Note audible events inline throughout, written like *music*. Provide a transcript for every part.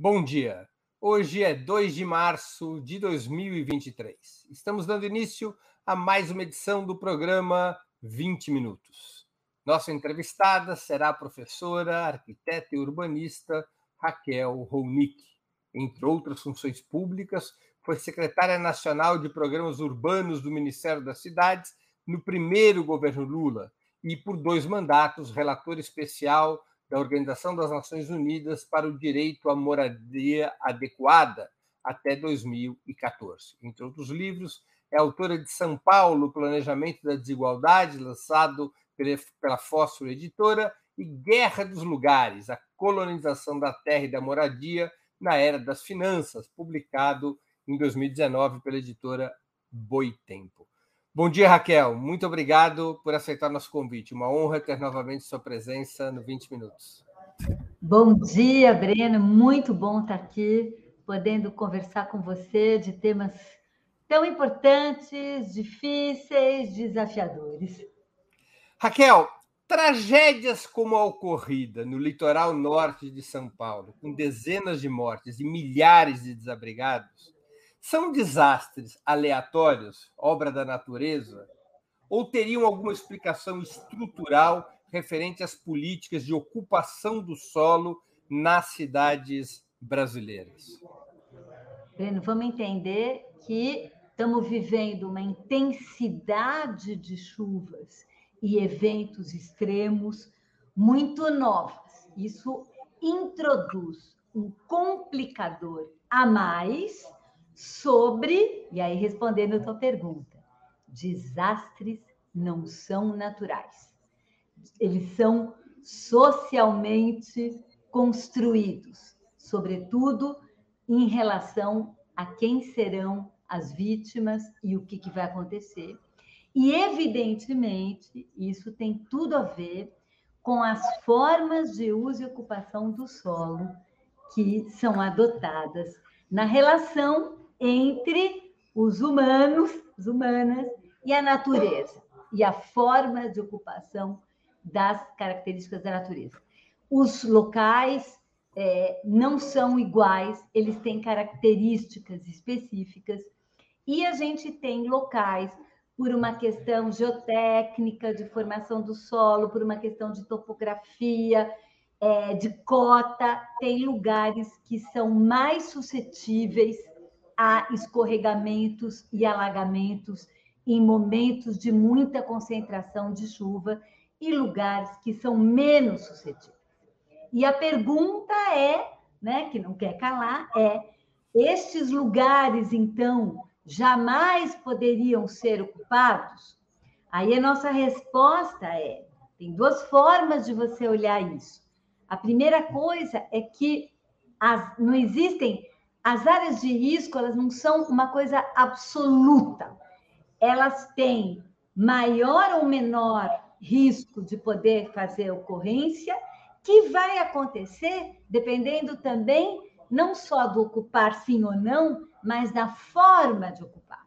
Bom dia. Hoje é 2 de março de 2023. Estamos dando início a mais uma edição do programa 20 Minutos. Nossa entrevistada será a professora, arquiteta e urbanista Raquel Rounik. Entre outras funções públicas, foi secretária nacional de programas urbanos do Ministério das Cidades no primeiro governo Lula e, por dois mandatos, relator especial da Organização das Nações Unidas para o Direito à Moradia Adequada até 2014. Entre outros livros, é autora de São Paulo, Planejamento da Desigualdade, lançado pela Fósforo Editora, e Guerra dos Lugares, a colonização da terra e da moradia na era das finanças, publicado em 2019 pela editora Boitempo. Bom dia, Raquel. Muito obrigado por aceitar nosso convite. Uma honra ter novamente sua presença no 20 Minutos. Bom dia, Breno. Muito bom estar aqui, podendo conversar com você de temas tão importantes, difíceis, desafiadores. Raquel, tragédias como a ocorrida no litoral norte de São Paulo, com dezenas de mortes e milhares de desabrigados, são desastres aleatórios, obra da natureza, ou teriam alguma explicação estrutural referente às políticas de ocupação do solo nas cidades brasileiras? Breno, vamos entender que estamos vivendo uma intensidade de chuvas e eventos extremos muito novos. Isso introduz um complicador a mais sobre, e aí respondendo a tua pergunta, desastres não são naturais. Eles são socialmente construídos, sobretudo em relação a quem serão as vítimas e o que, que vai acontecer. E, evidentemente, isso tem tudo a ver com as formas de uso e ocupação do solo que são adotadas na relação entre os humanos, as humanas e a natureza, e a forma de ocupação das características da natureza. Os locais é, não são iguais, eles têm características específicas, e a gente tem locais por uma questão geotécnica, de formação do solo, por uma questão de topografia, é, de cota, tem lugares que são mais suscetíveis a escorregamentos e alagamentos em momentos de muita concentração de chuva e lugares que são menos suscetíveis. E a pergunta é, né, que não quer calar, é: estes lugares, então, jamais poderiam ser ocupados? Aí a nossa resposta é: tem duas formas de você olhar isso. A primeira coisa é que as, não existem as áreas de risco, elas não são uma coisa absoluta. Elas têm maior ou menor risco de poder fazer ocorrência, que vai acontecer dependendo também não só do ocupar sim ou não, mas da forma de ocupar.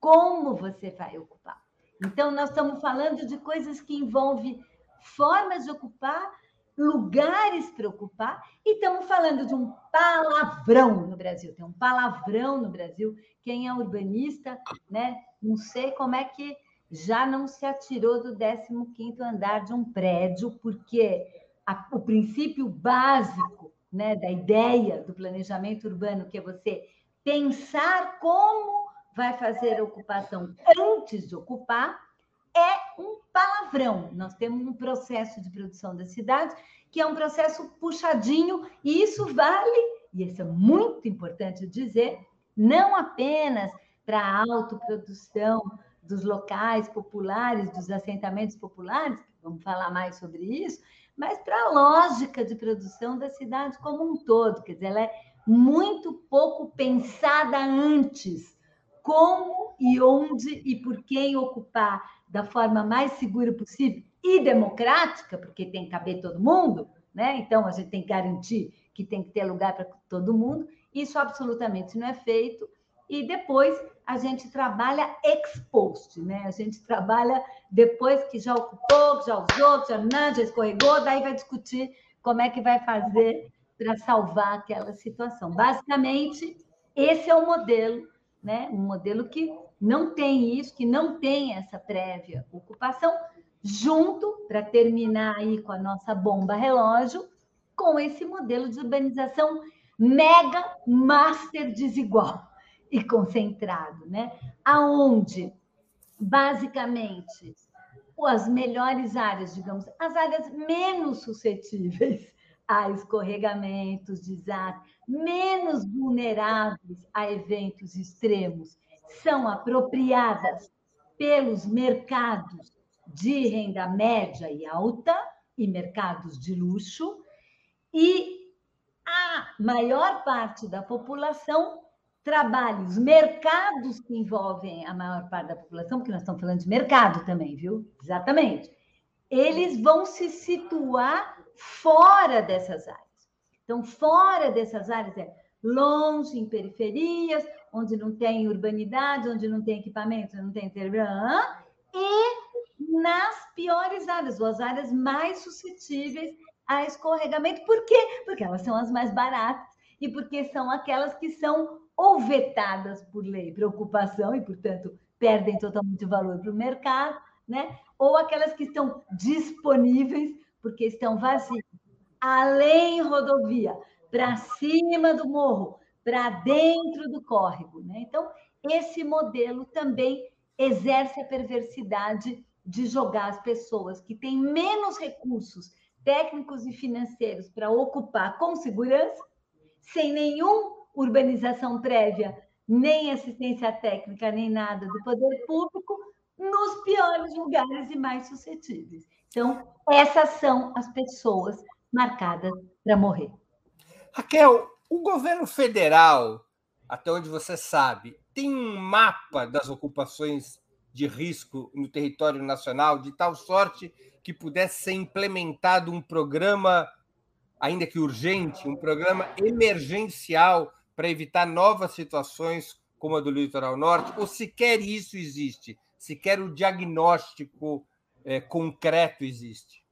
Como você vai ocupar? Então, nós estamos falando de coisas que envolvem formas de ocupar lugares para ocupar, e estamos falando de um palavrão no Brasil. Tem um palavrão no Brasil. Quem é urbanista, né? Não sei como é que já não se atirou do 15º andar de um prédio, porque a, o princípio básico né, da ideia do planejamento urbano, que é você pensar como vai fazer a ocupação antes de ocupar, é um palavrão. Nós temos um processo de produção da cidade que é um processo puxadinho, e isso vale, e isso é muito importante dizer, não apenas para a autoprodução dos locais populares, dos assentamentos populares, vamos falar mais sobre isso, mas para a lógica de produção da cidade como um todo, quer dizer, ela é muito pouco pensada antes como e onde e por quem ocupar da forma mais segura possível e democrática, porque tem que caber todo mundo, né? Então a gente tem que garantir que tem que ter lugar para todo mundo. Isso absolutamente não é feito. E depois a gente trabalha ex post, né? A gente trabalha depois que já ocupou, já usou, já, não, já escorregou, daí vai discutir como é que vai fazer para salvar aquela situação. Basicamente, esse é o modelo, né? Um modelo que não tem isso, que não tem essa prévia ocupação, junto, para terminar aí com a nossa bomba relógio, com esse modelo de urbanização mega master desigual e concentrado, né? Aonde basicamente as melhores áreas, digamos, as áreas menos suscetíveis a escorregamentos, desastres, menos vulneráveis a eventos extremos, são apropriadas pelos mercados de renda média e alta e mercados de luxo, e a maior parte da população trabalha os mercados que envolvem a maior parte da população, porque nós estamos falando de mercado também, viu? Exatamente. Eles vão se situar fora dessas áreas. Então, fora dessas áreas é longe, em periferias, onde não tem urbanidade, onde não tem equipamento, não tem e nas piores áreas, ou as áreas mais suscetíveis a escorregamento. Por quê? Porque elas são as mais baratas e porque são aquelas que são ou vetadas por lei, preocupação e, portanto, perdem totalmente o valor para o mercado, né? Ou aquelas que estão disponíveis porque estão vazias. Além rodovia, para cima do morro, para dentro do córrego, né? Então, esse modelo também exerce a perversidade de jogar as pessoas que têm menos recursos técnicos e financeiros para ocupar com segurança, sem nenhuma urbanização prévia, nem assistência técnica, nem nada do poder público, nos piores lugares e mais suscetíveis. Então, essas são as pessoas marcadas para morrer. Raquel, o governo federal, até onde você sabe, tem um mapa das ocupações de risco no território nacional, de tal sorte que pudesse ser implementado um programa, ainda que urgente, um programa emergencial para evitar novas situações como a do litoral norte, ou sequer isso existe, sequer o diagnóstico é, concreto existe?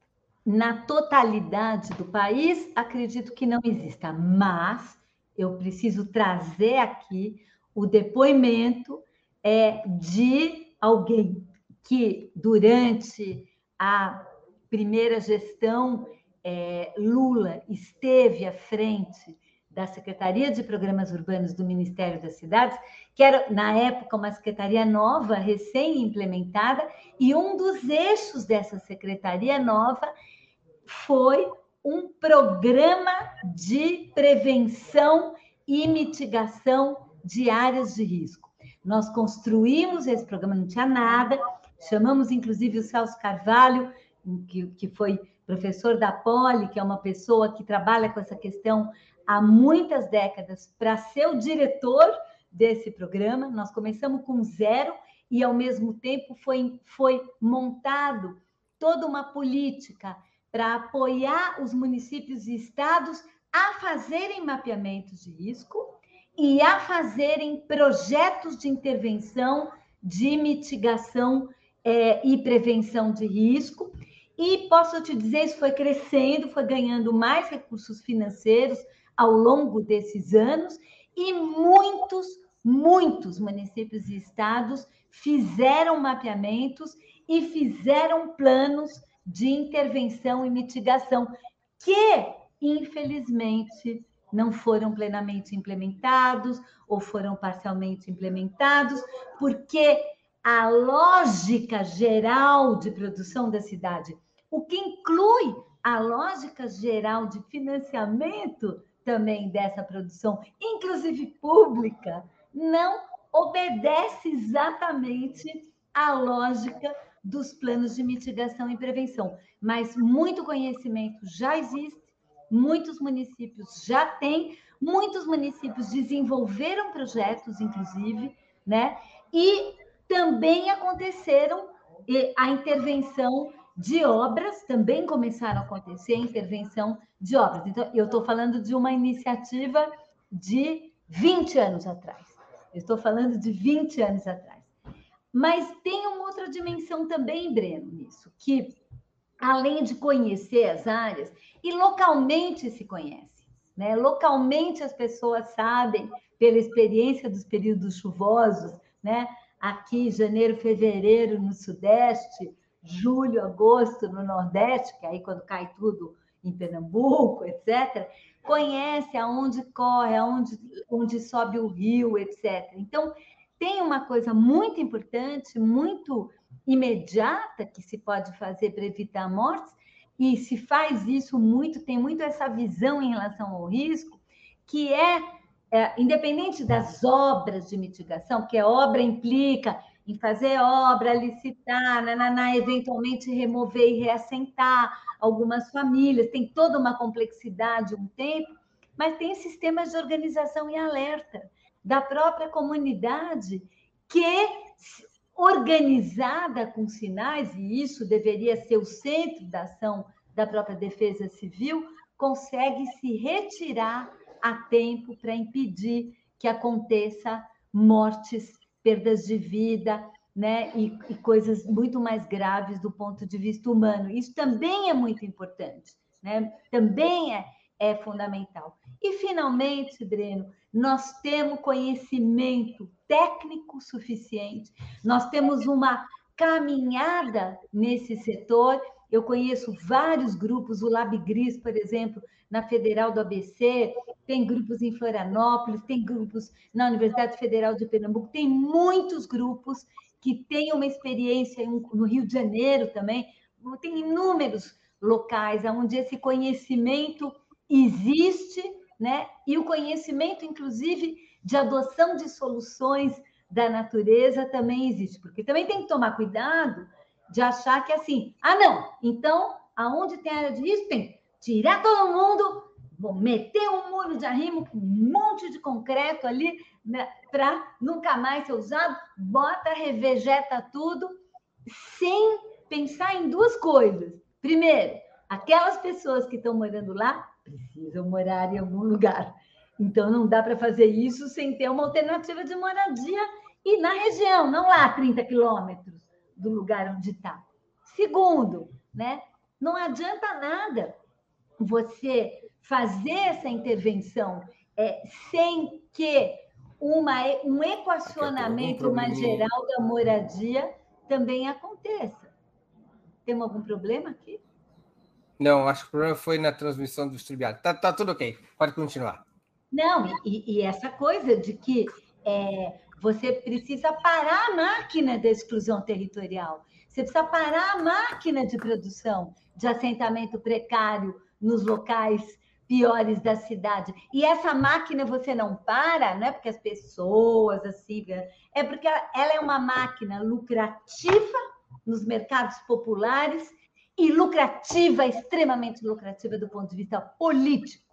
Na totalidade do país, acredito que não exista, mas eu preciso trazer aqui o depoimento é, de alguém que, durante a primeira gestão é, Lula, esteve à frente da Secretaria de Programas Urbanos do Ministério das Cidades, que era, na época, uma secretaria nova, recém-implementada, e um dos eixos dessa secretaria nova foi um programa de prevenção e mitigação de áreas de risco. Nós construímos esse programa, não tinha nada, chamamos inclusive o Celso Carvalho, que, que foi professor da Poli, que é uma pessoa que trabalha com essa questão há muitas décadas, para ser o diretor desse programa. Nós começamos com zero e, ao mesmo tempo, foi, foi montado toda uma política para apoiar os municípios e estados a fazerem mapeamentos de risco e a fazerem projetos de intervenção, de mitigação é, e prevenção de risco. E posso te dizer, isso foi crescendo, foi ganhando mais recursos financeiros ao longo desses anos, e muitos, muitos municípios e estados fizeram mapeamentos e fizeram planos de intervenção e mitigação, que, infelizmente, não foram plenamente implementados ou foram parcialmente implementados, porque a lógica geral de produção da cidade, o que inclui a lógica geral de financiamento também dessa produção, inclusive pública, não obedece exatamente à lógica dos planos de mitigação e prevenção. Mas muito conhecimento já existe, muitos municípios já têm, muitos municípios desenvolveram projetos, inclusive, né? E também aconteceram a intervenção de obras, também começaram a acontecer a intervenção de obras. Então, eu estou falando de uma iniciativa de 20 anos atrás. Estou falando de 20 anos atrás. Mas tem uma outra dimensão também, Breno, nisso, que além de conhecer as áreas, e localmente se conhece, Né? Localmente, as pessoas sabem, pela experiência dos períodos chuvosos, né? aqui, janeiro, fevereiro no Sudeste, julho, agosto no Nordeste, que é aí quando cai tudo em Pernambuco, etc., conhece aonde corre, aonde onde sobe o rio, etc. Então, tem uma coisa muito importante, muito imediata que se pode fazer para evitar mortes, e se faz isso muito, tem muito essa visão em relação ao risco, que é, é independente das obras de mitigação, porque a obra implica em fazer obra, licitar, eventualmente remover e reassentar algumas famílias, tem toda uma complexidade, um tempo, mas tem sistemas de organização e alerta da própria comunidade que organizada com sinais, e isso deveria ser o centro da ação da própria defesa civil, consegue se retirar a tempo para impedir que aconteça mortes perdas de vida, né? E, e, coisas muito mais graves do ponto de vista humano. Isso também é muito importante, né? Também é, é fundamental. E, finalmente, Breno, nós temos conhecimento técnico suficiente, nós temos uma caminhada nesse setor. Eu conheço vários grupos, o LabGris, por exemplo, na Federal do ABC, tem grupos em Florianópolis, tem grupos na Universidade Federal de Pernambuco, tem muitos grupos que têm uma experiência no Rio de Janeiro também, tem inúmeros locais onde esse conhecimento existe, né? E o conhecimento, inclusive, de adoção de soluções da natureza também existe, porque também tem que tomar cuidado de achar que assim, ah, não, então aonde tem área de risco tem tirar todo mundo, vou meter um muro de arrimo um monte de concreto ali né, para nunca mais ser usado, bota, revegeta tudo, sem pensar em duas coisas. Primeiro, aquelas pessoas que estão morando lá precisam morar em algum lugar. Então, não dá para fazer isso sem ter uma alternativa de moradia e na região, não lá a 30 quilômetros do lugar onde está. Segundo, né, não adianta nada você fazer essa intervenção é, sem que uma, um equacionamento mais geral da moradia também aconteça. Tem algum problema aqui? Não, acho que o problema foi na transmissão do distribuidor. Tá, tá tudo ok, pode continuar. Não, e, e essa coisa de que é, você precisa parar a máquina da exclusão territorial, você precisa parar a máquina de produção de assentamento precário nos locais piores da cidade. E essa máquina você não para, não é porque as pessoas assim, é porque ela é uma máquina lucrativa nos mercados populares e lucrativa, extremamente lucrativa do ponto de vista político.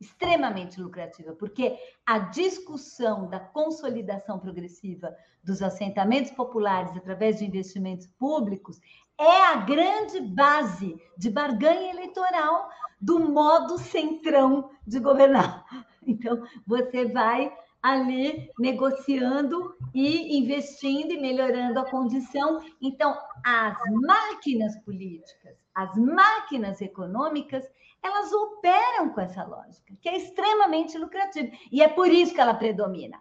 Extremamente lucrativa, porque a discussão da consolidação progressiva dos assentamentos populares através de investimentos públicos é a grande base de barganha eleitoral do modo centrão de governar. *laughs* Então, você vai ali negociando e investindo e melhorando a condição. Então, as máquinas políticas, as máquinas econômicas, elas operam com essa lógica, que é extremamente lucrativa. E é por isso que ela predomina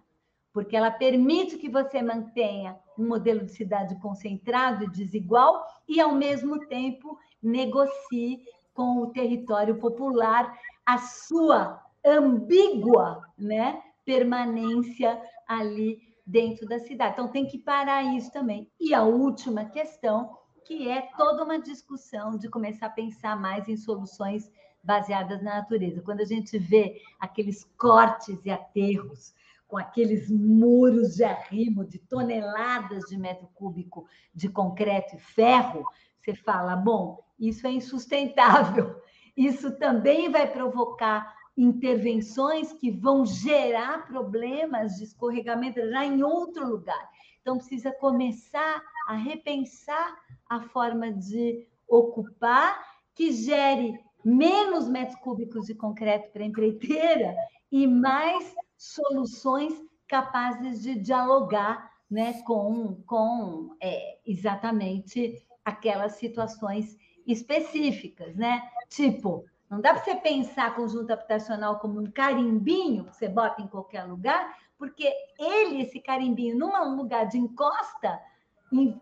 porque ela permite que você mantenha um modelo de cidade concentrado e desigual e, ao mesmo tempo, negocie com o território popular a sua ambígua né, permanência ali dentro da cidade. Então, tem que parar isso também. E a última questão, que é toda uma discussão de começar a pensar mais em soluções baseadas na natureza. Quando a gente vê aqueles cortes e aterros com aqueles muros de arrimo de toneladas de metro cúbico de concreto e ferro, você fala: bom, isso é insustentável. *laughs* Isso também vai provocar intervenções que vão gerar problemas de escorregamento já em outro lugar. Então, precisa começar a repensar a forma de ocupar que gere menos metros cúbicos de concreto para a empreiteira e mais soluções capazes de dialogar né, com, com é, exatamente aquelas situações específicas, né? Tipo, Não dá para você pensar conjunto habitacional como um carimbinho que você bota em qualquer lugar, porque ele, esse carimbinho, num lugar de encosta,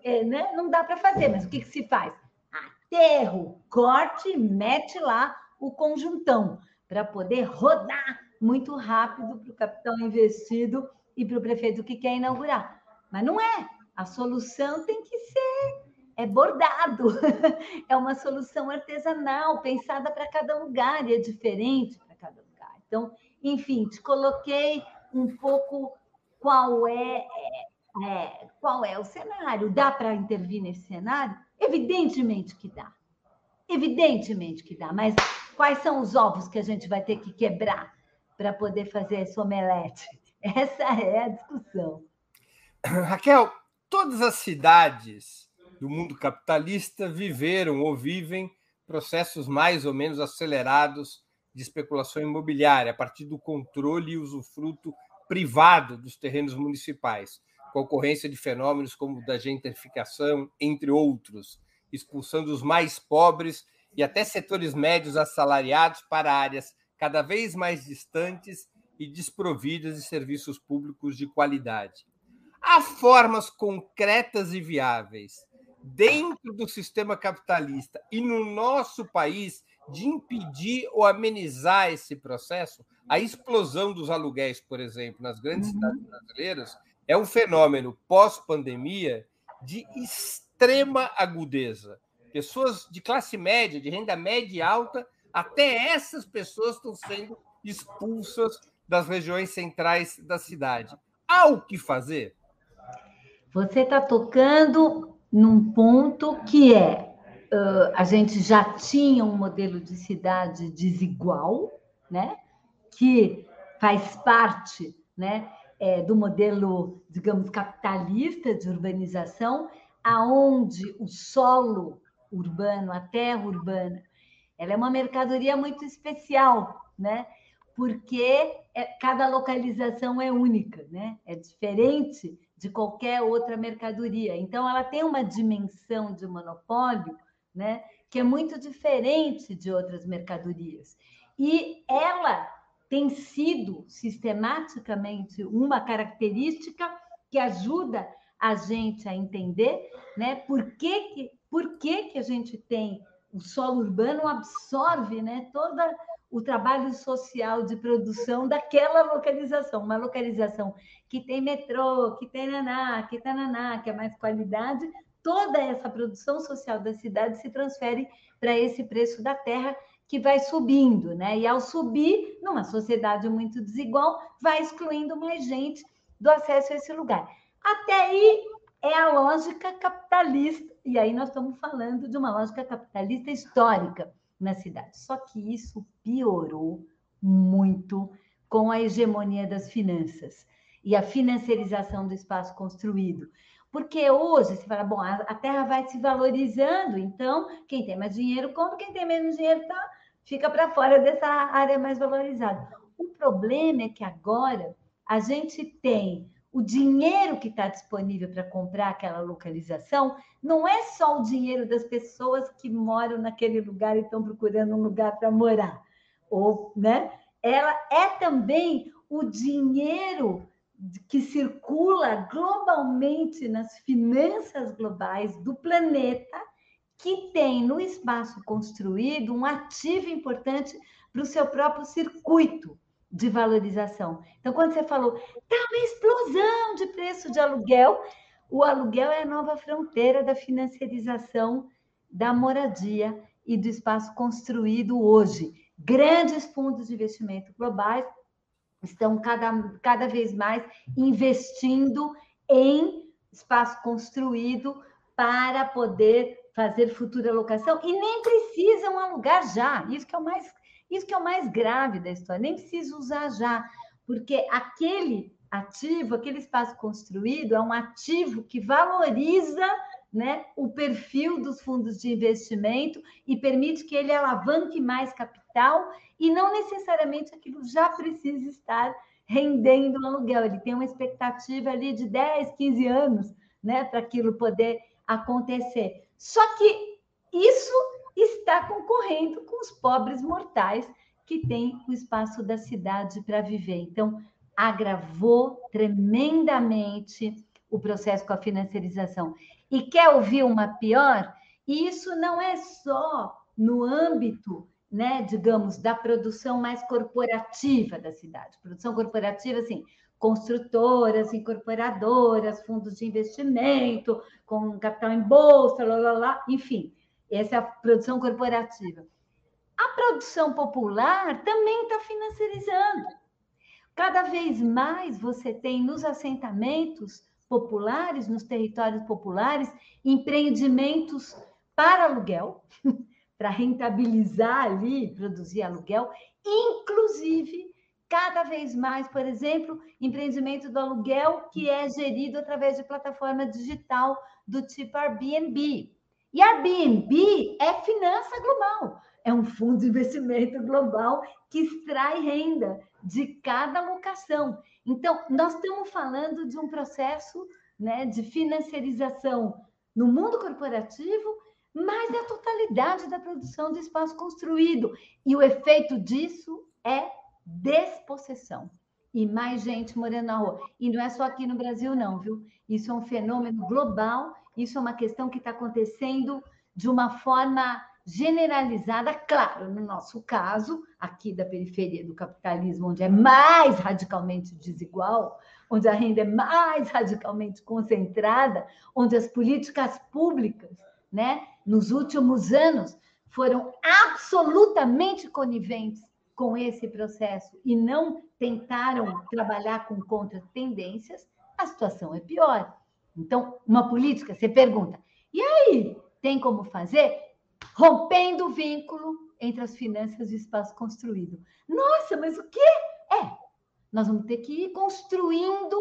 é, né, não dá para fazer. Mas o que, que se faz? Aterro, corte, mete lá o conjuntão para poder rodar muito rápido para o capital investido e para o prefeito que quer inaugurar. Mas não é. A solução tem que ser é bordado, *laughs* é uma solução artesanal, pensada para cada lugar e é diferente para cada lugar. Então, enfim, te coloquei um pouco qual é, é, é qual é o cenário. Dá para intervir nesse cenário? Evidentemente que dá. Evidentemente que dá, mas quais são os ovos que a gente vai ter que quebrar para poder fazer esse omelete? *laughs* Essa é a discussão. Raquel, todas as cidades do mundo capitalista viveram ou vivem processos mais ou menos acelerados de especulação imobiliária a partir do controle e usufruto privado dos terrenos municipais, com a ocorrência de fenômenos como da gentrificação, entre outros, expulsando os mais pobres e até setores médios assalariados para áreas cada vez mais distantes e desprovidas de serviços públicos de qualidade. Há formas concretas e viáveis dentro do sistema capitalista e no nosso país de impedir ou amenizar esse processo? A explosão dos aluguéis, por exemplo, nas grandes uhum. cidades brasileiras, é um fenômeno pós-pandemia de extrema agudeza pessoas de classe média, de renda média e alta, até essas pessoas estão sendo expulsas das regiões centrais da cidade. Há o que fazer? Você está tocando num ponto que é uh, a gente já tinha um modelo de cidade desigual, né? Que faz parte, né? É, do modelo, digamos, capitalista de urbanização, aonde o solo urbano, a terra urbana, ela é uma mercadoria muito especial, né? Porque é, cada localização é única, né? É diferente de qualquer outra mercadoria. Então, ela tem uma dimensão de monopólio, né? Que é muito diferente de outras mercadorias. E ela tem sido sistematicamente uma característica que ajuda a gente a entender, né? Por que, que por que, que a gente tem o solo urbano absorve né, todo o trabalho social de produção daquela localização, uma localização que tem metrô, que tem naná, que tem naná, que é mais qualidade, toda essa produção social da cidade se transfere para esse preço da terra que vai subindo, né? E ao subir, numa sociedade muito desigual, vai excluindo mais gente do acesso a esse lugar. Até aí é a lógica capitalista, e aí nós estamos falando de uma lógica capitalista histórica na cidade. Só que isso piorou muito com a hegemonia das finanças e a financiarização do espaço construído. Porque hoje se fala, bom, a terra vai se valorizando, então quem tem mais dinheiro compra, quem tem menos dinheiro tá, fica para fora dessa área mais valorizada. O problema é que agora a gente tem o dinheiro que está disponível para comprar aquela localização não é só o dinheiro das pessoas que moram naquele lugar e estão procurando um lugar para morar, ou, né? Ela é também o dinheiro que circula globalmente nas finanças globais do planeta, que tem no espaço construído um ativo importante para o seu próprio circuito de valorização. Então, quando você falou, tá uma explosão de preço de aluguel, o aluguel é a nova fronteira da financiarização da moradia e do espaço construído hoje. Grandes fundos de investimento globais estão cada, cada vez mais investindo em espaço construído para poder fazer futura locação e nem precisam alugar já. Isso que é o mais isso que é o mais grave da história, nem precisa usar já, porque aquele ativo, aquele espaço construído é um ativo que valoriza né, o perfil dos fundos de investimento e permite que ele alavanque mais capital e não necessariamente aquilo já precisa estar rendendo um aluguel. Ele tem uma expectativa ali de 10, 15 anos né, para aquilo poder acontecer. Só que isso está concorrendo com os pobres mortais que têm o espaço da cidade para viver. Então, agravou tremendamente o processo com a financiarização. E quer ouvir uma pior? Isso não é só no âmbito, né, digamos, da produção mais corporativa da cidade. Produção corporativa, assim, construtoras, incorporadoras, fundos de investimento, com capital em bolsa, lá, lá, lá, enfim, essa é a produção corporativa. A produção popular também está financiarizando. Cada vez mais você tem nos assentamentos populares, nos territórios populares, empreendimentos para aluguel, *laughs* para rentabilizar ali, produzir aluguel, inclusive cada vez mais, por exemplo, empreendimento do aluguel que é gerido através de plataforma digital do tipo Airbnb. E Airbnb é finança global, é um fundo de investimento global que extrai renda de cada locação. Então, nós estamos falando de um processo né, de financiarização no mundo corporativo, mas é a totalidade da produção do espaço construído. E o efeito disso é despossessão. E mais gente morando na rua. E não é só aqui no Brasil, não, viu? Isso é um fenômeno global, isso é uma questão que está acontecendo de uma forma generalizada, claro, no nosso caso, aqui da periferia do capitalismo, onde é mais radicalmente desigual, onde a renda é mais radicalmente concentrada, onde as políticas públicas, né, nos últimos anos, foram absolutamente coniventes com esse processo e não tentaram trabalhar com contra-tendências, a situação é pior. Então, uma política, você pergunta, e aí, tem como fazer? Rompendo o vínculo entre as finanças e o espaço construído. Nossa, mas o quê? É, nós vamos ter que ir construindo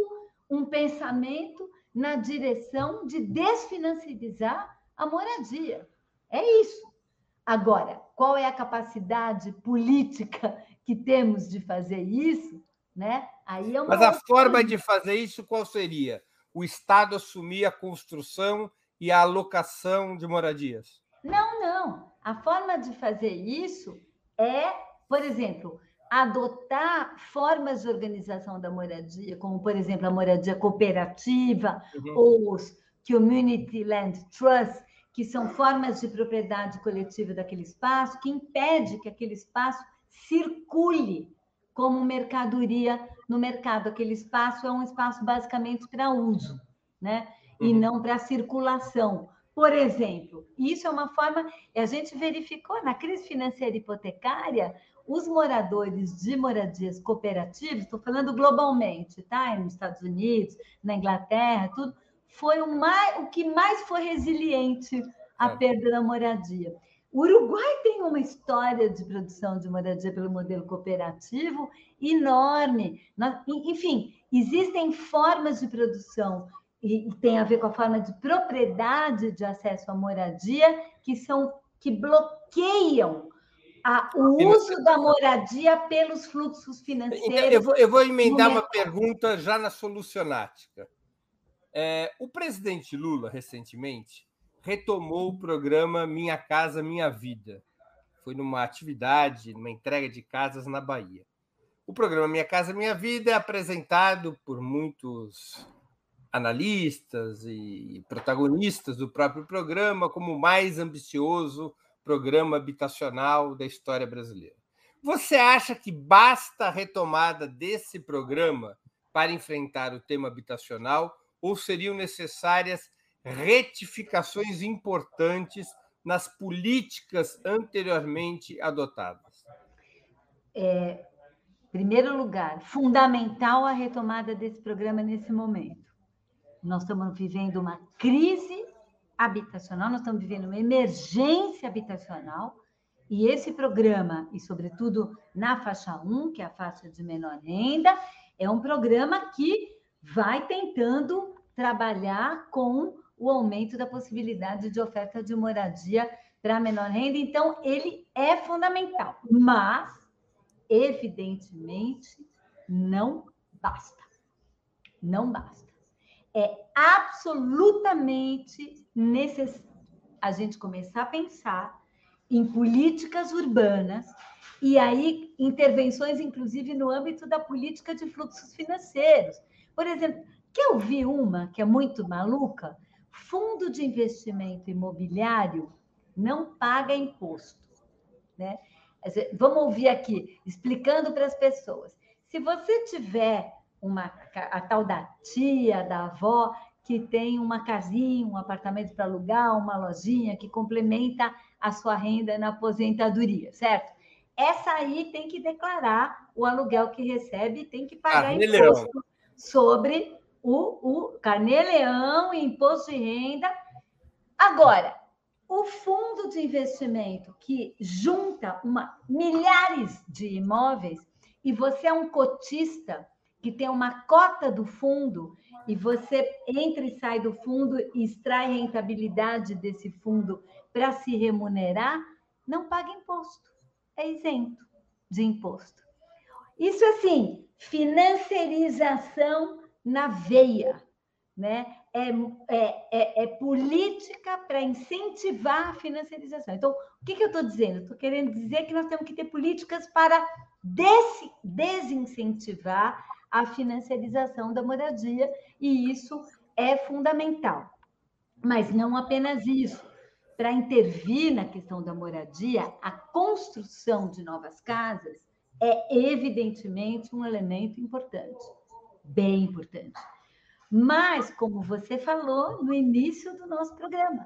um pensamento na direção de desfinanciarizar a moradia. É isso. Agora, qual é a capacidade política que temos de fazer isso? Né? Aí é Mas a forma de fazer isso qual seria? O Estado assumir a construção e a alocação de moradias? Não, não. A forma de fazer isso é, por exemplo, adotar formas de organização da moradia, como, por exemplo, a moradia cooperativa uhum. ou os Community Land Trust, que são formas de propriedade coletiva daquele espaço, que impede que aquele espaço circule como mercadoria no mercado. Aquele espaço é um espaço basicamente para uso, né? E uhum. não para circulação. Por exemplo, isso é uma forma, a gente verificou na crise financeira hipotecária, os moradores de moradias cooperativas, estou falando globalmente, tá? Nos Estados Unidos, na Inglaterra, tudo, foi o, mais, o que mais foi resiliente à é. perda da moradia. O Uruguai tem uma história de produção de moradia pelo modelo cooperativo enorme. Enfim, existem formas de produção e tem a ver com a forma de propriedade de acesso à moradia que são que bloqueiam a, o uso da moradia pelos fluxos financeiros. Então, eu, vou, eu vou emendar uma pergunta já na solucionática. É, o presidente Lula, recentemente, retomou o programa Minha Casa Minha Vida. Foi numa atividade, numa entrega de casas na Bahia. O programa Minha Casa Minha Vida é apresentado por muitos analistas e protagonistas do próprio programa como o mais ambicioso programa habitacional da história brasileira. Você acha que basta a retomada desse programa para enfrentar o tema habitacional ou seriam necessárias retificações importantes nas políticas anteriormente adotadas? É, primeiro lugar, fundamental a retomada desse programa nesse momento. Nós estamos vivendo uma crise habitacional, nós estamos vivendo uma emergência habitacional, e esse programa, e sobretudo na faixa 1, que é a faixa de menor renda, é um programa que vai tentando trabalhar com o aumento da possibilidade de oferta de moradia para menor renda. Então, ele é fundamental, mas, evidentemente, não basta. Não basta. É absolutamente necessário a gente começar a pensar em políticas urbanas e aí intervenções, inclusive, no âmbito da política de fluxos financeiros. Por exemplo, que eu vi uma que é muito maluca? Fundo de investimento imobiliário não paga imposto. Né? Vamos ouvir aqui, explicando para as pessoas. Se você tiver uma, a tal da tia, da avó, que tem uma casinha, um apartamento para alugar, uma lojinha que complementa a sua renda na aposentadoria, certo? Essa aí tem que declarar o aluguel que recebe, tem que pagar imposto sobre o, o carnê-leão, imposto de renda. Agora, o fundo de investimento que junta uma, milhares de imóveis e você é um cotista que tem uma cota do fundo e você entra e sai do fundo e extrai rentabilidade desse fundo para se remunerar, não paga imposto. É isento de imposto. Isso assim, financiarização na veia, né? É, é, é, é política para incentivar a financiarização. Então, o que, que eu estou dizendo? Estou querendo dizer que nós temos que ter políticas para des desincentivar a financiarização da moradia, e isso é fundamental. Mas não apenas isso. Para intervir na questão da moradia, a construção de novas casas é evidentemente um elemento importante, bem importante. Mas, como você falou no início do nosso programa,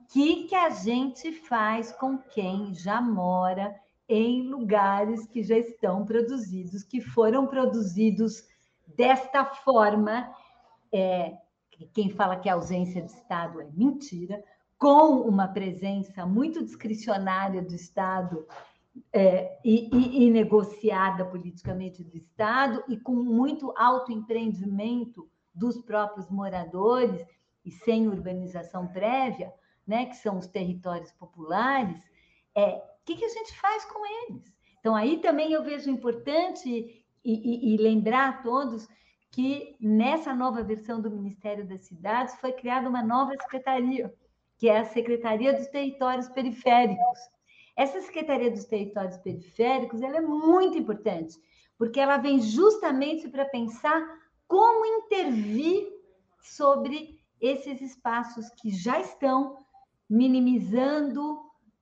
o que, que a gente faz com quem já mora em lugares que já estão produzidos, que foram produzidos desta forma. É, quem fala que a ausência de Estado é mentira, com uma presença muito discricionária do Estado é, e, e, e, negociada politicamente do Estado e com muito autoempreendimento dos próprios moradores e sem urbanização prévia, né, que são os territórios populares, é, que, que a gente faz com eles? Então, aí também eu vejo importante e, e lembrar a todos que nessa nova versão do Ministério das Cidades foi criada uma nova secretaria, que é a Secretaria dos Territórios Periféricos. Essa Secretaria dos Territórios Periféricos ela é muito importante, porque ela vem justamente para pensar como intervir sobre esses espaços que já estão minimizando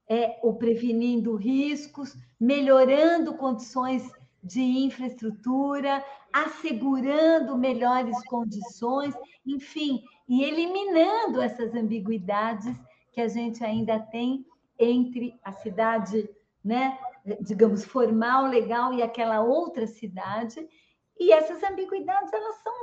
é, ou prevenindo riscos, melhorando condições de infraestrutura, assegurando melhores condições, enfim, e eliminando essas ambiguidades que a gente ainda tem entre a cidade, né, digamos, formal, legal e aquela outra cidade. E essas ambiguidades elas são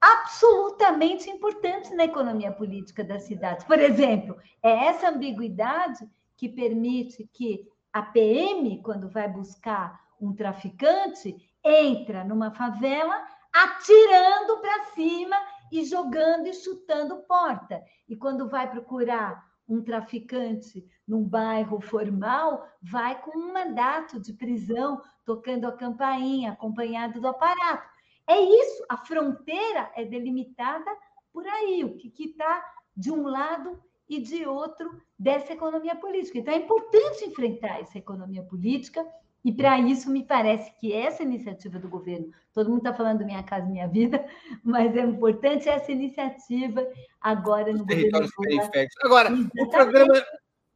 absolutamente importantes na economia política das cidades. Por exemplo, é essa ambiguidade que permite que a PM, quando vai buscar um traficante, entra numa favela atirando para cima e jogando e chutando porta. E quando vai procurar um traficante num bairro formal, vai com um mandato de prisão, tocando a campainha, acompanhado do aparato. É isso, a fronteira é delimitada por aí, o que está de um lado e de outro dessa economia política. Então, é importante enfrentar essa economia política, e para isso me parece que essa iniciativa do governo, todo mundo está falando Minha Casa Minha Vida, *laughs* mas é importante essa iniciativa agora no territórios periféricos. Agora, o programa,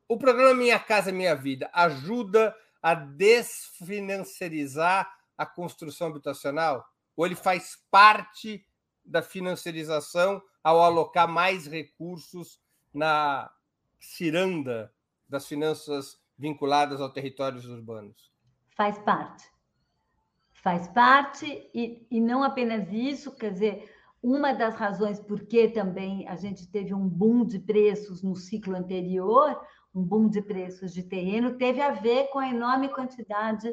o programa Minha Casa Minha Vida ajuda a desfinanciarizar a construção habitacional? Ou ele faz parte da financiarização ao alocar mais recursos na ciranda das finanças vinculadas aos territórios urbanos? Faz parte. Faz parte, e, e não apenas isso, quer dizer, uma das razões por que também a gente teve um boom de preços no ciclo anterior, um boom de preços de terreno, teve a ver com a enorme quantidade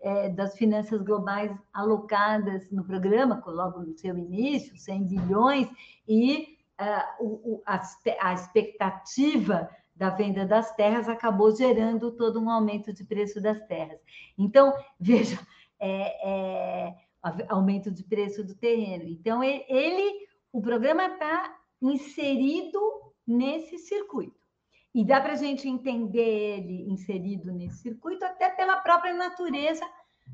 é, das finanças globais alocadas no programa, logo no seu início, 100 bilhões, e uh, a, a expectativa da venda das terras acabou gerando todo um aumento de preço das terras. Então, *laughs* veja, é, é, aumento de preço do terreno. Então, ele, o programa está inserido nesse circuito. E dá para a gente entender ele inserido nesse circuito até pela própria natureza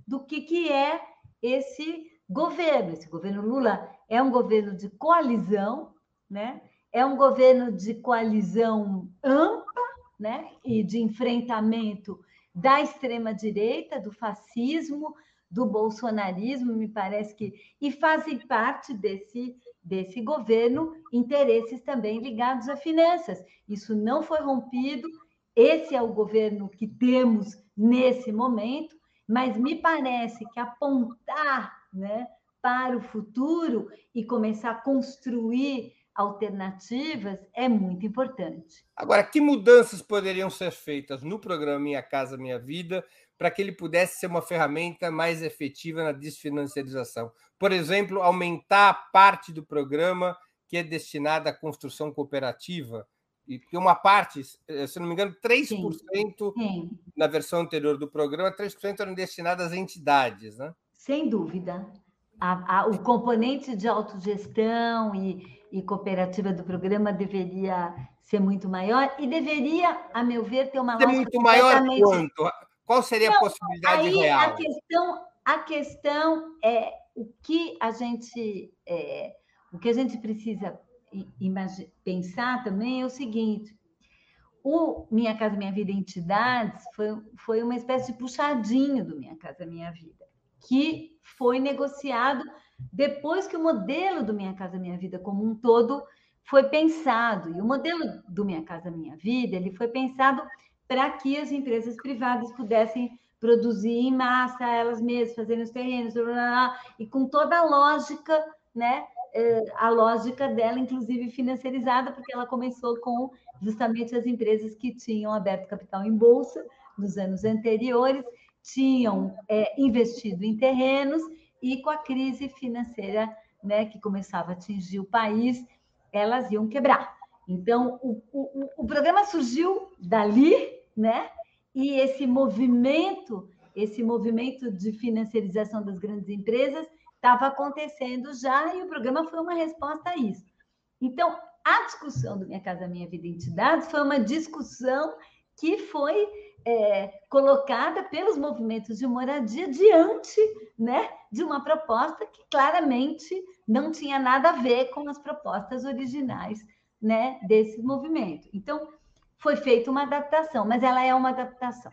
do que, que é esse governo. Esse governo Lula é um governo de coalizão, né? É um governo de coalizão ampla né? e de enfrentamento da extrema-direita, do fascismo, do bolsonarismo, me parece que. E fazem parte desse desse governo interesses também ligados a finanças. Isso não foi rompido, esse é o governo que temos nesse momento, mas me parece que apontar né, para o futuro e começar a construir alternativas é muito importante. Agora, que mudanças poderiam ser feitas no programa Minha Casa Minha Vida para que ele pudesse ser uma ferramenta mais efetiva na desfinanciarização. Por exemplo, aumentar a parte do programa que é destinada à construção cooperativa, e uma parte, eh, se não me engano, 3% sim, sim. na versão anterior do programa, 3% eram destinadas às entidades, né? Sem dúvida. A, a, o componente de autogestão e, e cooperativa do programa deveria ser muito maior e deveria, a meu ver, ter uma ser muito maior quanto? Qual seria a possibilidade aí real? A questão, a questão é o que a gente é, o que a gente precisa pensar também é o seguinte: o Minha Casa Minha Vida Entidades foi, foi uma espécie de puxadinho do Minha Casa Minha Vida, que foi negociado depois que o modelo do Minha Casa Minha Vida como um todo foi pensado. E o modelo do Minha Casa Minha Vida ele foi pensado para que as empresas privadas pudessem produzir em massa elas mesmas, fazerem os terrenos, blá, blá, blá, e com toda a lógica, né? Eh, a lógica dela, inclusive financiarizada, porque ela começou com justamente as empresas que tinham aberto capital em bolsa nos anos anteriores, tinham é, investido em terrenos e com a crise financeira né, que começava a atingir o país, elas iam quebrar. Então, o, o, o programa surgiu dali, né? E esse movimento, esse movimento de financiarização das grandes empresas estava acontecendo já e o programa foi uma resposta a isso. Então, a discussão do Minha Casa Minha Vida Entidades foi uma discussão que foi é, colocada pelos movimentos de moradia diante né, de uma proposta que claramente não tinha nada a ver com as propostas originais né, desse movimento. Então, foi feita uma adaptação, mas ela é uma adaptação.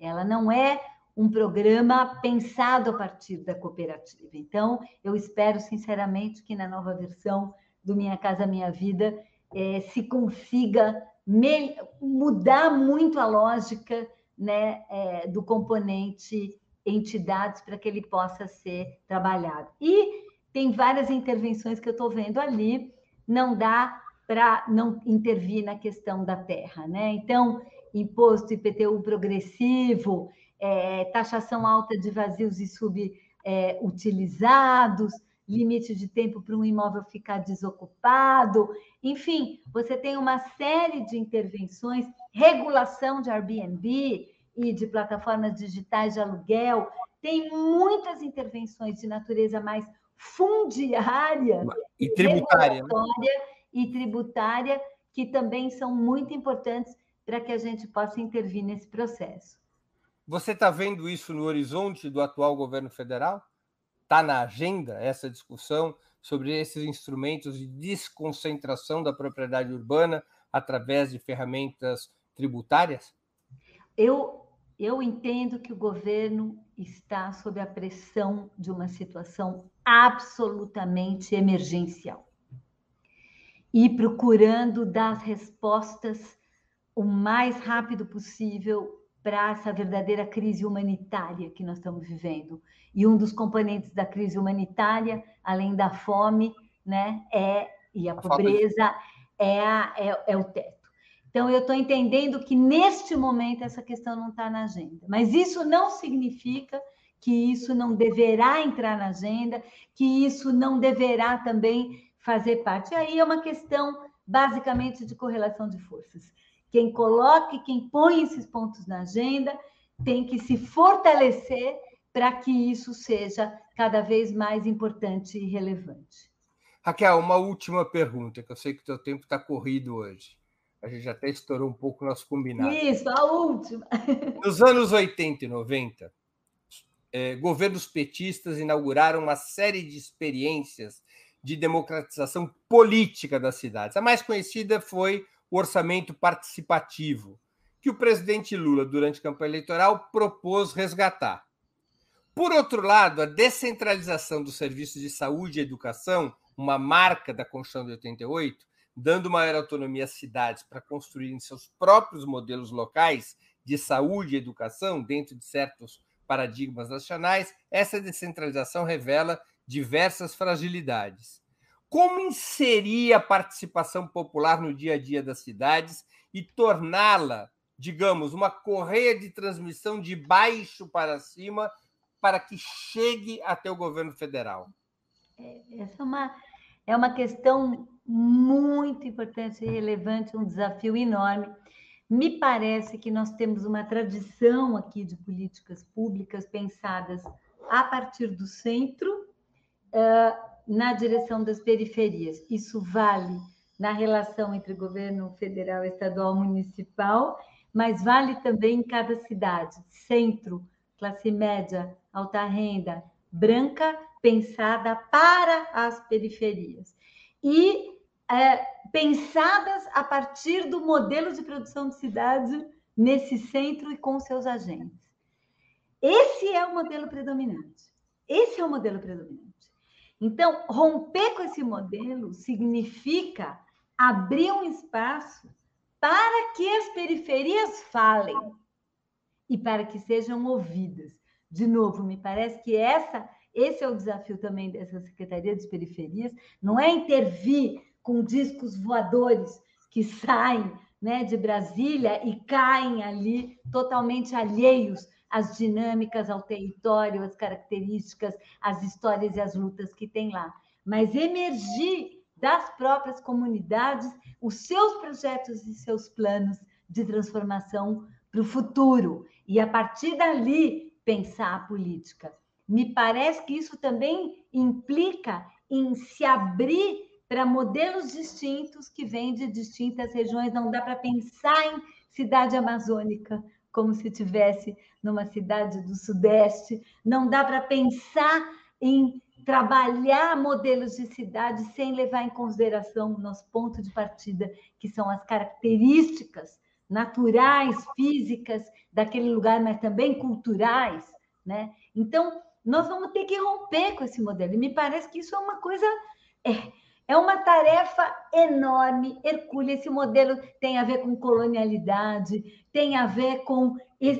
Ela não é um programa pensado a partir da cooperativa. Então, eu espero sinceramente que na nova versão do Minha Casa Minha Vida eh, se consiga me, mudar muito a lógica né, eh, do componente entidades para que ele possa ser trabalhado. E tem várias intervenções que eu estou vendo ali, não dá para não intervir na questão da terra, né? Então, imposto IPTU progressivo, é, taxação alta de vazios e subutilizados, é, limite de tempo para um imóvel ficar desocupado, enfim, você tem uma série de intervenções, regulação de Airbnb e de plataformas digitais de aluguel, tem muitas intervenções de natureza mais fundiária e tributária. Né? e tributária, que também são muito importantes para que a gente possa intervir nesse processo. Você está vendo isso no horizonte do atual governo federal? Está na agenda essa discussão sobre esses instrumentos de desconcentração da propriedade urbana através de ferramentas tributárias? Eu, eu entendo que o governo está sob a pressão de uma situação absolutamente emergencial e procurando dar respostas o mais rápido possível para essa verdadeira crise humanitária que nós estamos vivendo. E um dos componentes da crise humanitária, além da fome, né, é e a, a pobreza é, a, é, é o teto. Então, eu estou entendendo que neste momento essa questão não está na agenda, mas isso não significa que isso não deverá entrar na agenda, que isso não deverá também fazer parte. E aí é uma questão basicamente de correlação de forças. Quem coloca e quem põe esses pontos na agenda tem que se fortalecer para que isso seja cada vez mais importante e relevante. Raquel, uma última pergunta, que eu sei que o teu tempo está corrido hoje. A gente até estourou um pouco o nosso combinado. Isso, a última. *laughs* Nos anos 80 e 90, eh, governos petistas inauguraram uma série de experiências de democratização política das cidades. A mais conhecida foi o orçamento participativo, que o presidente Lula, durante a campanha eleitoral, propôs resgatar. Por outro lado, a descentralização dos serviços de saúde e educação, uma marca da Constituição de 88, dando maior autonomia às cidades para construírem seus próprios modelos locais de saúde e educação dentro de certos paradigmas nacionais, essa descentralização revela diversas fragilidades. Como inserir a participação popular no dia a dia das cidades e torná-la, digamos, uma correia de transmissão de baixo para cima para que chegue até o governo federal? É, essa é uma, é uma questão muito importante e relevante, um desafio enorme. Me parece que nós temos uma tradição aqui de políticas públicas pensadas a partir do centro, na direção das periferias. Isso vale na relação entre governo federal, estadual, municipal, mas vale também em cada cidade. Centro, classe média, alta renda, branca, pensada para as periferias. E é, pensadas a partir do modelo de produção de cidade nesse centro e com seus agentes. Esse é o modelo predominante. Esse é o modelo predominante. Então, romper com esse modelo significa abrir um espaço para que as periferias falem e para que sejam ouvidas. De novo, me parece que essa, esse é o desafio também dessa Secretaria de Periferias, não é intervir com discos voadores que saem né, de Brasília e caem ali totalmente alheios às dinâmicas, ao território, às características, às histórias e às lutas que tem lá. Mas emergir das próprias comunidades os seus projetos e seus planos de transformação para o futuro. E a partir dali pensar a política. Me parece que isso também implica em se abrir para modelos distintos que vêm de distintas regiões. Não dá para pensar em cidade amazônica como se tivesse numa cidade do Sudeste. Não dá para pensar em trabalhar modelos de cidade sem levar em consideração o nosso ponto de partida, que são as características naturais, físicas daquele lugar, mas também culturais, né? Então, nós vamos ter que romper com esse modelo. E me parece que isso é uma coisa é, é uma tarefa enorme, hercúlea. Esse modelo tem a ver com colonialidade, tem a ver com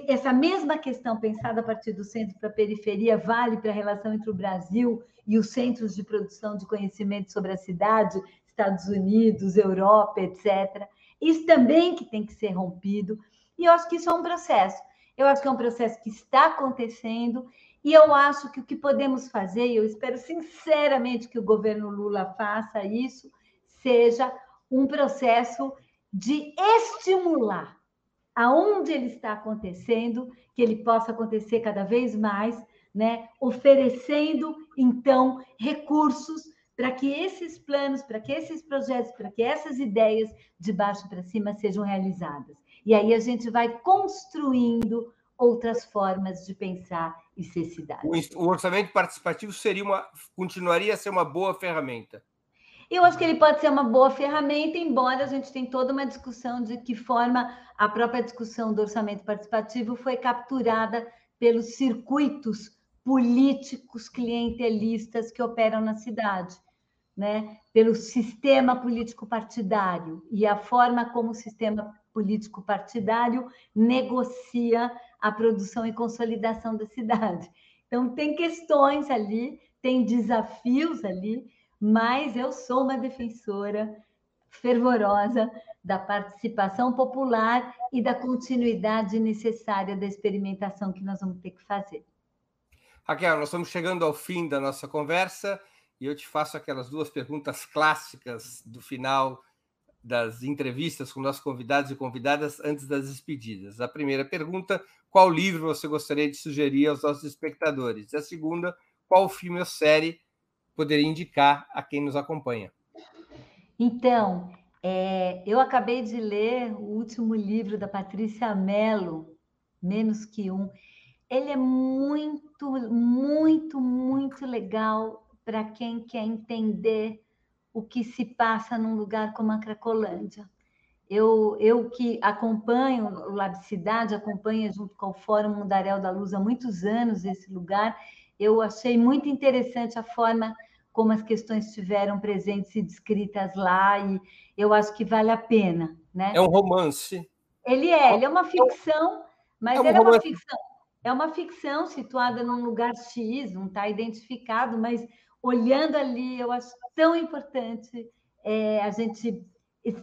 essa mesma questão pensada a partir do centro para a periferia, vale para a relação entre o Brasil e os centros de produção de conhecimento sobre a cidade, Estados Unidos, Europa, etc. Isso também que tem que ser rompido. E eu acho que isso é um processo. Eu acho que é um processo que está acontecendo e eu acho que o que podemos fazer, e eu espero sinceramente que o governo Lula faça isso, seja um processo de estimular aonde ele está acontecendo, que ele possa acontecer cada vez mais, né? oferecendo então recursos para que esses planos, para que esses projetos, para que essas ideias de baixo para cima sejam realizadas. E aí a gente vai construindo outras formas de pensar e ser cidade. O orçamento participativo seria uma, continuaria a ser uma boa ferramenta. Eu acho que ele pode ser uma boa ferramenta, embora a gente tenha toda uma discussão de que forma a própria discussão do orçamento participativo foi capturada pelos circuitos políticos clientelistas que operam na cidade, né? pelo sistema político partidário e a forma como o sistema político partidário negocia a produção e consolidação da cidade. Então, tem questões ali, tem desafios ali, mas eu sou uma defensora fervorosa da participação popular e da continuidade necessária da experimentação que nós vamos ter que fazer. Raquel, nós estamos chegando ao fim da nossa conversa e eu te faço aquelas duas perguntas clássicas do final das entrevistas com nossos convidados e convidadas antes das despedidas. A primeira pergunta: qual livro você gostaria de sugerir aos nossos espectadores? A segunda: qual filme ou série poderia indicar a quem nos acompanha? Então, É, eu acabei de ler o último livro da Patrícia Mello, Menos que Um. Ele é muito, muito, muito legal para quem quer entender o que se passa num lugar como a Cracolândia. Eu, eu que acompanho o Labicidade, acompanho junto com o Fórum Mundaréu da Luz há muitos anos esse lugar, eu achei muito interessante a forma como as questões estiveram presentes e descritas lá, e eu acho que vale a pena. Né? É um romance. Ele é, ele é uma ficção, mas é um ele é uma ficção. É uma ficção situada num lugar X, não está identificado, mas olhando ali, eu acho tão importante é, a gente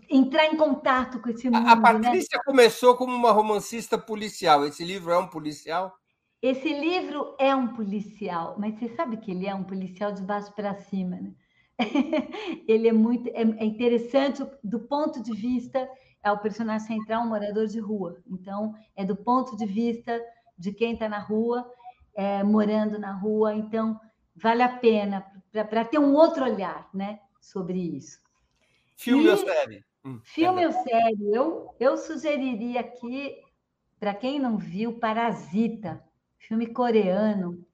entrar em contato com esse mundo. A, né? Patrícia né? começou como uma romancista policial. Esse livro é um policial? Esse livro é um policial, mas você sabe que ele é um policial de baixo para cima, né? *laughs* ele é muito é, é interessante do ponto de vista é o personagem central, um morador de rua. Então, é do ponto de vista de quem está na rua, é, morando na rua. Então, vale a pena para ter um outro olhar, né, sobre isso. Filme e, ou série? Hum, filme ou série? Eu, eu sugeriria aqui, para quem não viu, Parasita, filme coreano,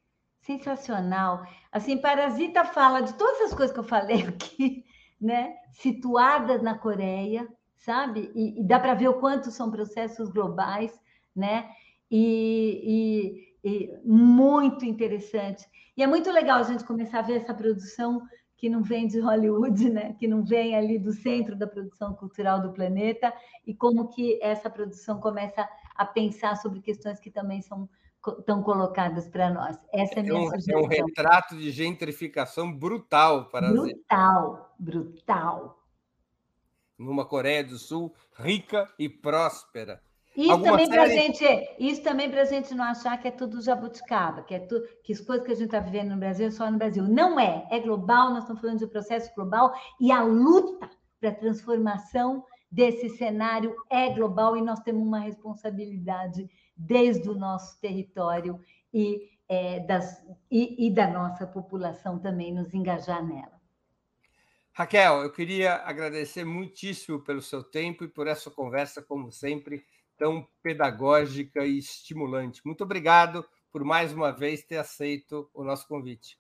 sensacional. Assim, Parasita fala de todas as coisas que eu falei *laughs* aqui, né? Situadas na Coreia, sabe? E, e dá para ver o quanto são processos globais, né? E, e, e muito interessante. E é muito legal a gente começar a ver essa produção que não vem de Hollywood, né? que não vem ali do centro da produção cultural do planeta, e como que essa produção começa a pensar sobre questões que também são tão colocadas para nós. Essa é a minha é um, sugestão. É um retrato de gentrificação brutal para Brutal, brutal. Numa Coreia do Sul rica e próspera. Isso Alguma também série... gente, isso também para a gente não achar que é tudo jabuticaba, que é tudo, que as coisas que a gente está vivendo no Brasil é só no Brasil. Não é, é global, nós estamos falando de um processo global e a luta para a transformação desse cenário é global e nós temos uma responsabilidade desde o nosso território e, é, das, e, e da nossa população também nos engajar nela. Raquel, eu queria agradecer muitíssimo pelo seu tempo e por essa conversa, como sempre, tão pedagógica e estimulante. Muito obrigado por mais uma vez ter aceito o nosso convite.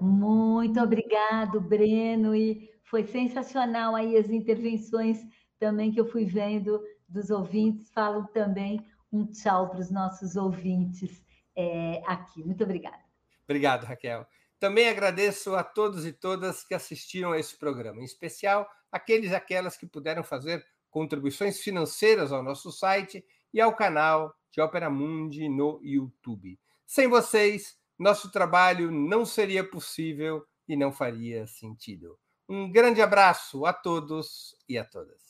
Muito obrigado, Breno, e foi sensacional aí as intervenções também que eu fui vendo dos ouvintes. Falam também um tchau para os nossos ouvintes é, aqui. Muito obrigada. Obrigado, Raquel. Também agradeço a todos e todas que assistiram a esse programa, em especial aqueles e aquelas que puderam fazer contribuições financeiras ao nosso site e ao canal de Opera Mundi no YouTube. Sem vocês, nosso trabalho não seria possível e não faria sentido. Um grande abraço a todos e a todas.